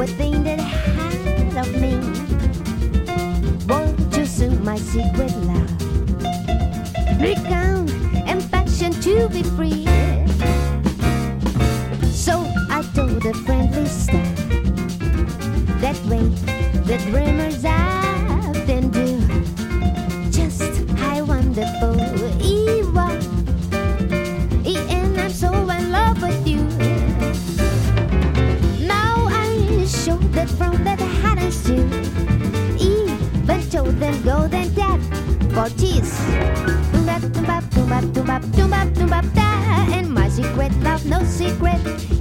within the heart of me. Won't you soon my secret love? Recount and passion to be free. Boom bap, boom bap, boom bap, boom bap, boom bap, boom bap, da. And my secret love, no secret.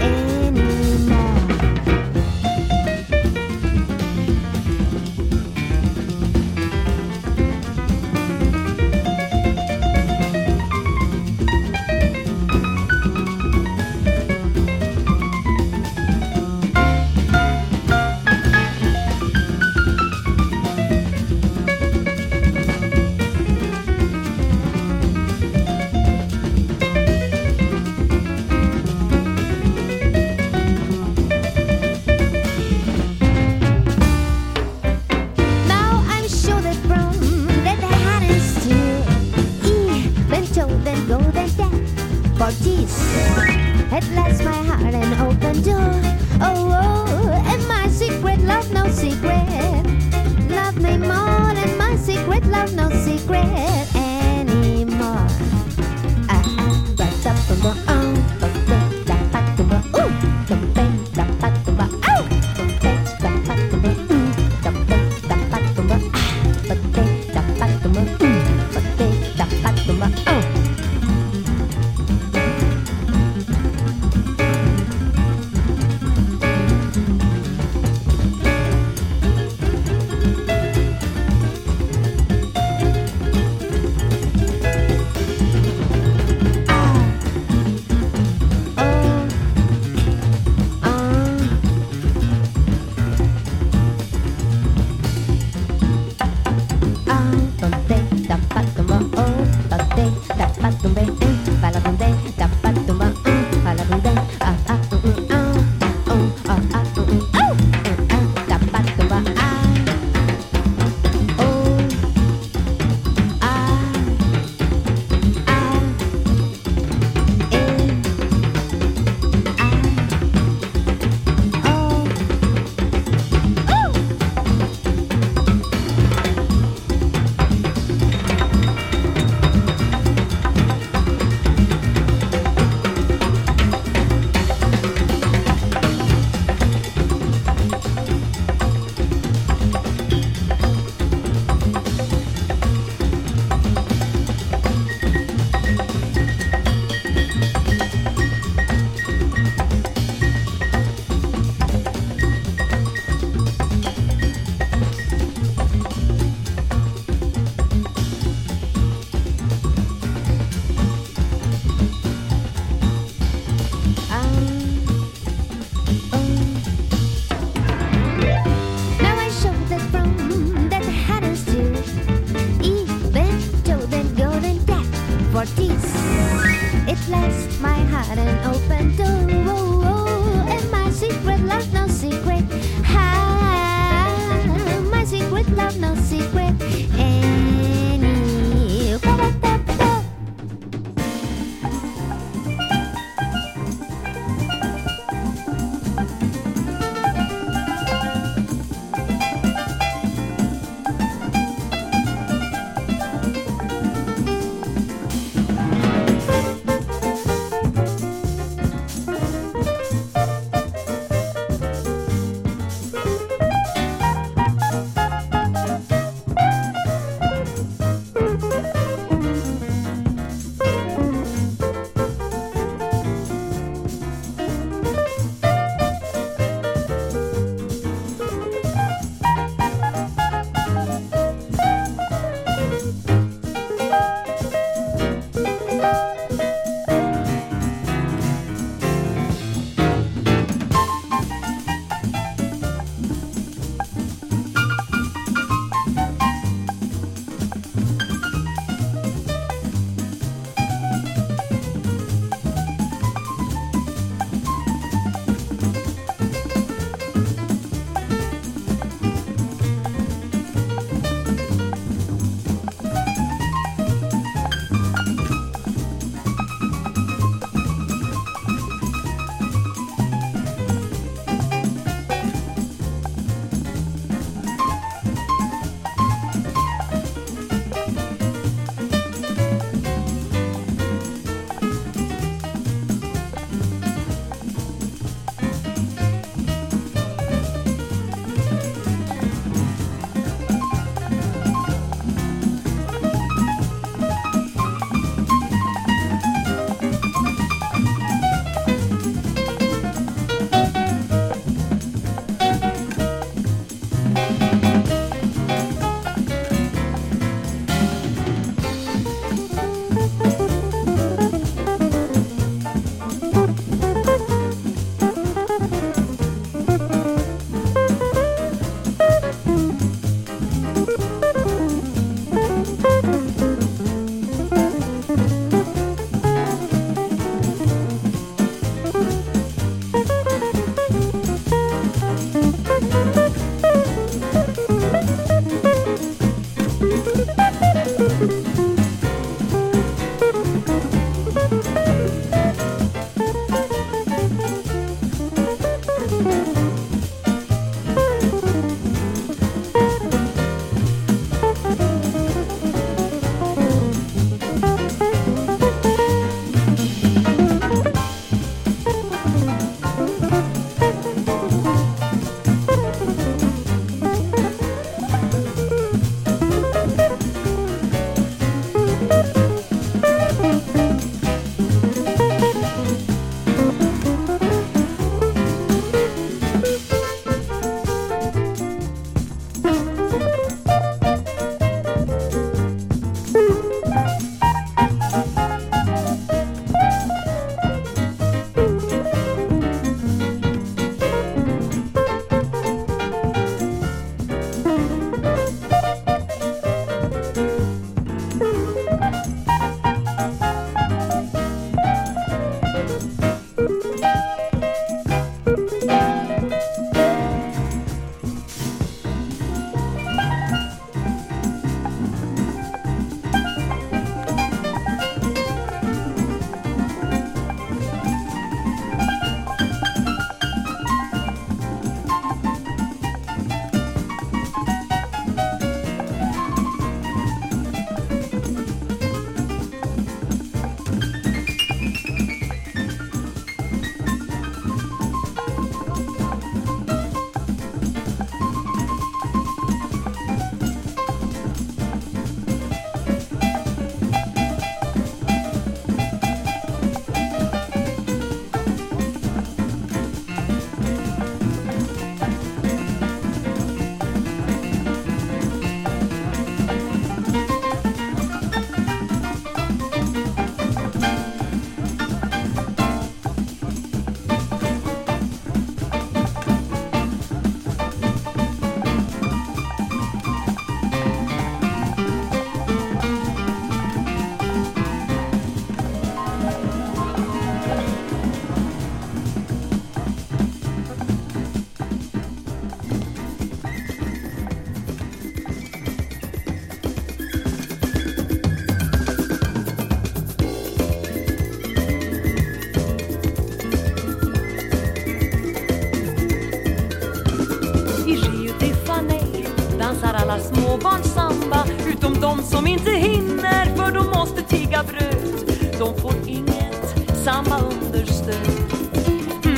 som inte hinner för de måste tigga bröd. De får inget samma understöd.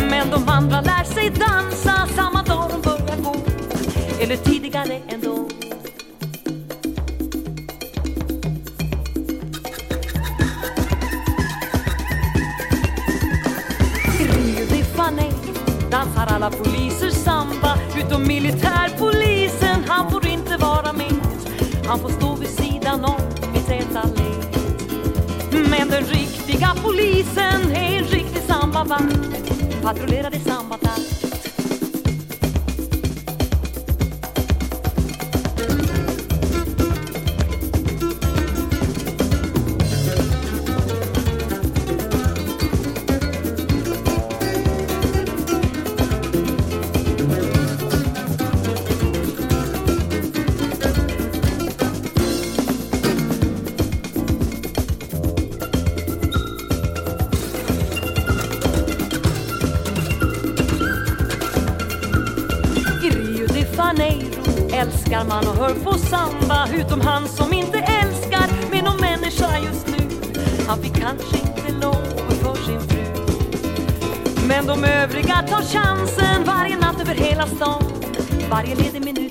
Men de andra lär sig dansa samma dag de börjar gå. Eller tidigare ändå. dansar alla poliser samba utom militärpolisen, han får inte vara med. Han får den riktiga polisen. Är en riktig sambavakt patrullerade i älskar man och hör på samba utom han som inte älskar med någon människa just nu. Han fick kanske inte lov för sin fru. Men de övriga tar chansen varje natt över hela stan, varje ledig minut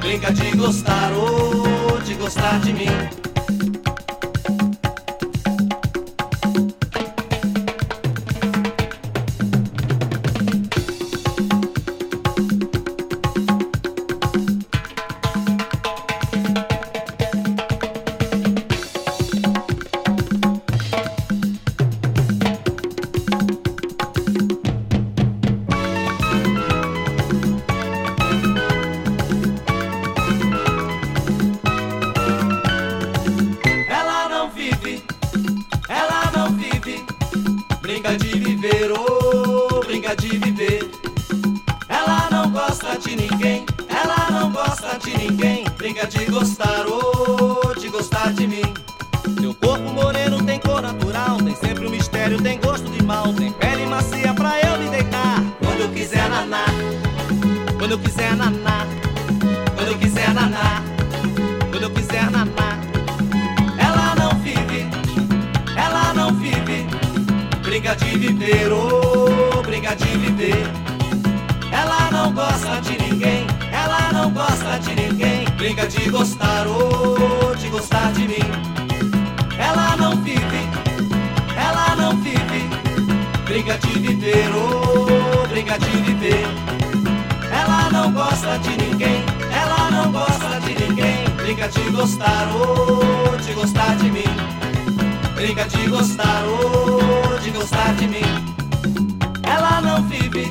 Brinca de gostar ou de gostar de mim. de viver, obriga de viver. Ela não gosta de ninguém, ela não gosta de ninguém. Briga de gostar, ou de gostar de mim. Ela não vive, ela não vive. Briga de viver, obriga de viver. Ela não gosta de ninguém, ela não gosta de ninguém. Briga de gostar, ou de gostar de mim. Brinca de gostar, oh, de gostar de mim. Ela não vive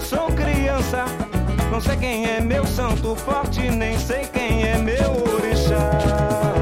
sou criança. Não sei quem é meu santo forte, nem sei quem é meu orixá.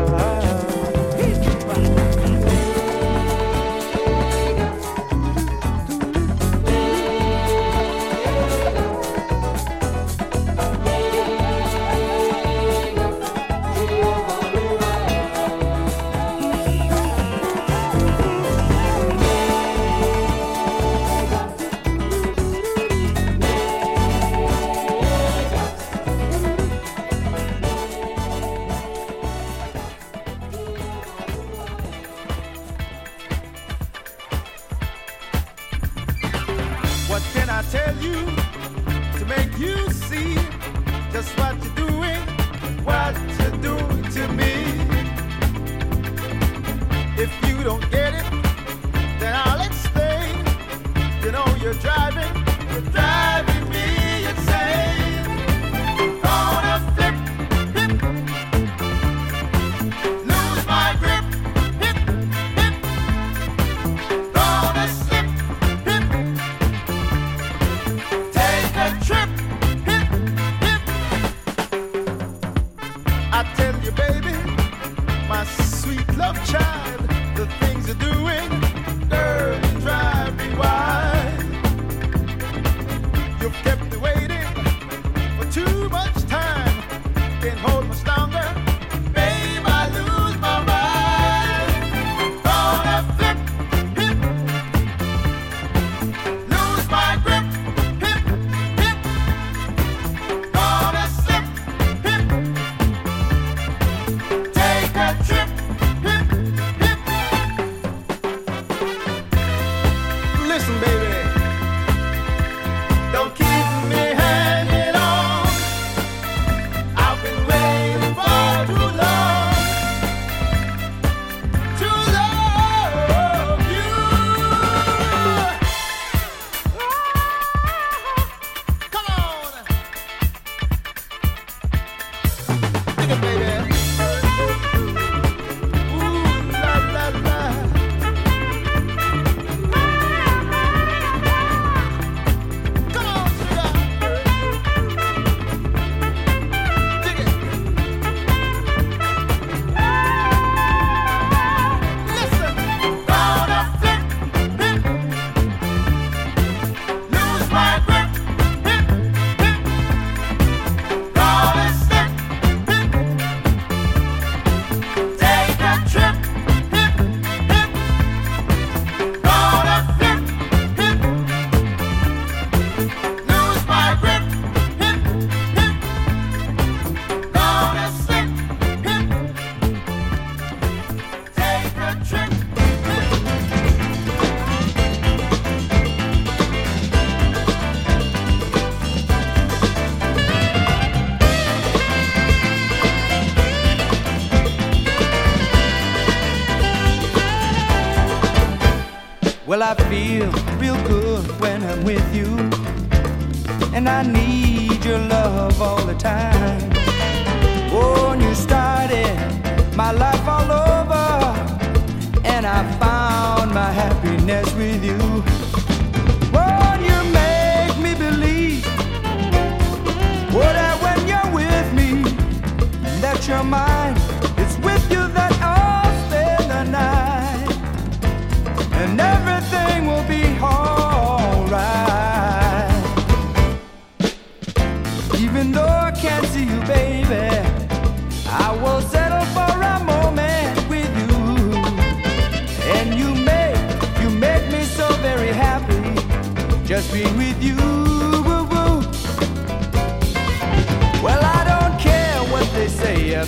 I need your love all the time.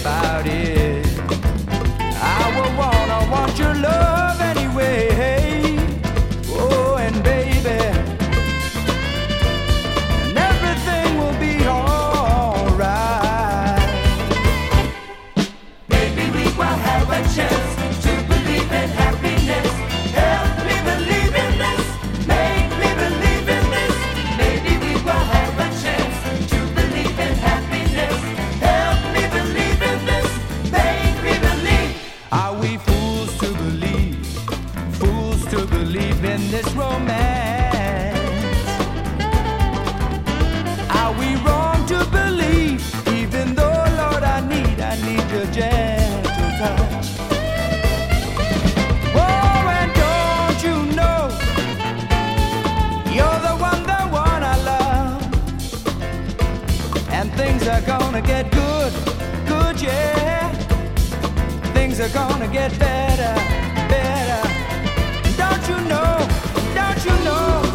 about it. I will wanna want your love. gonna get good, good, yeah. Things are gonna get better, better. Don't you know? Don't you know?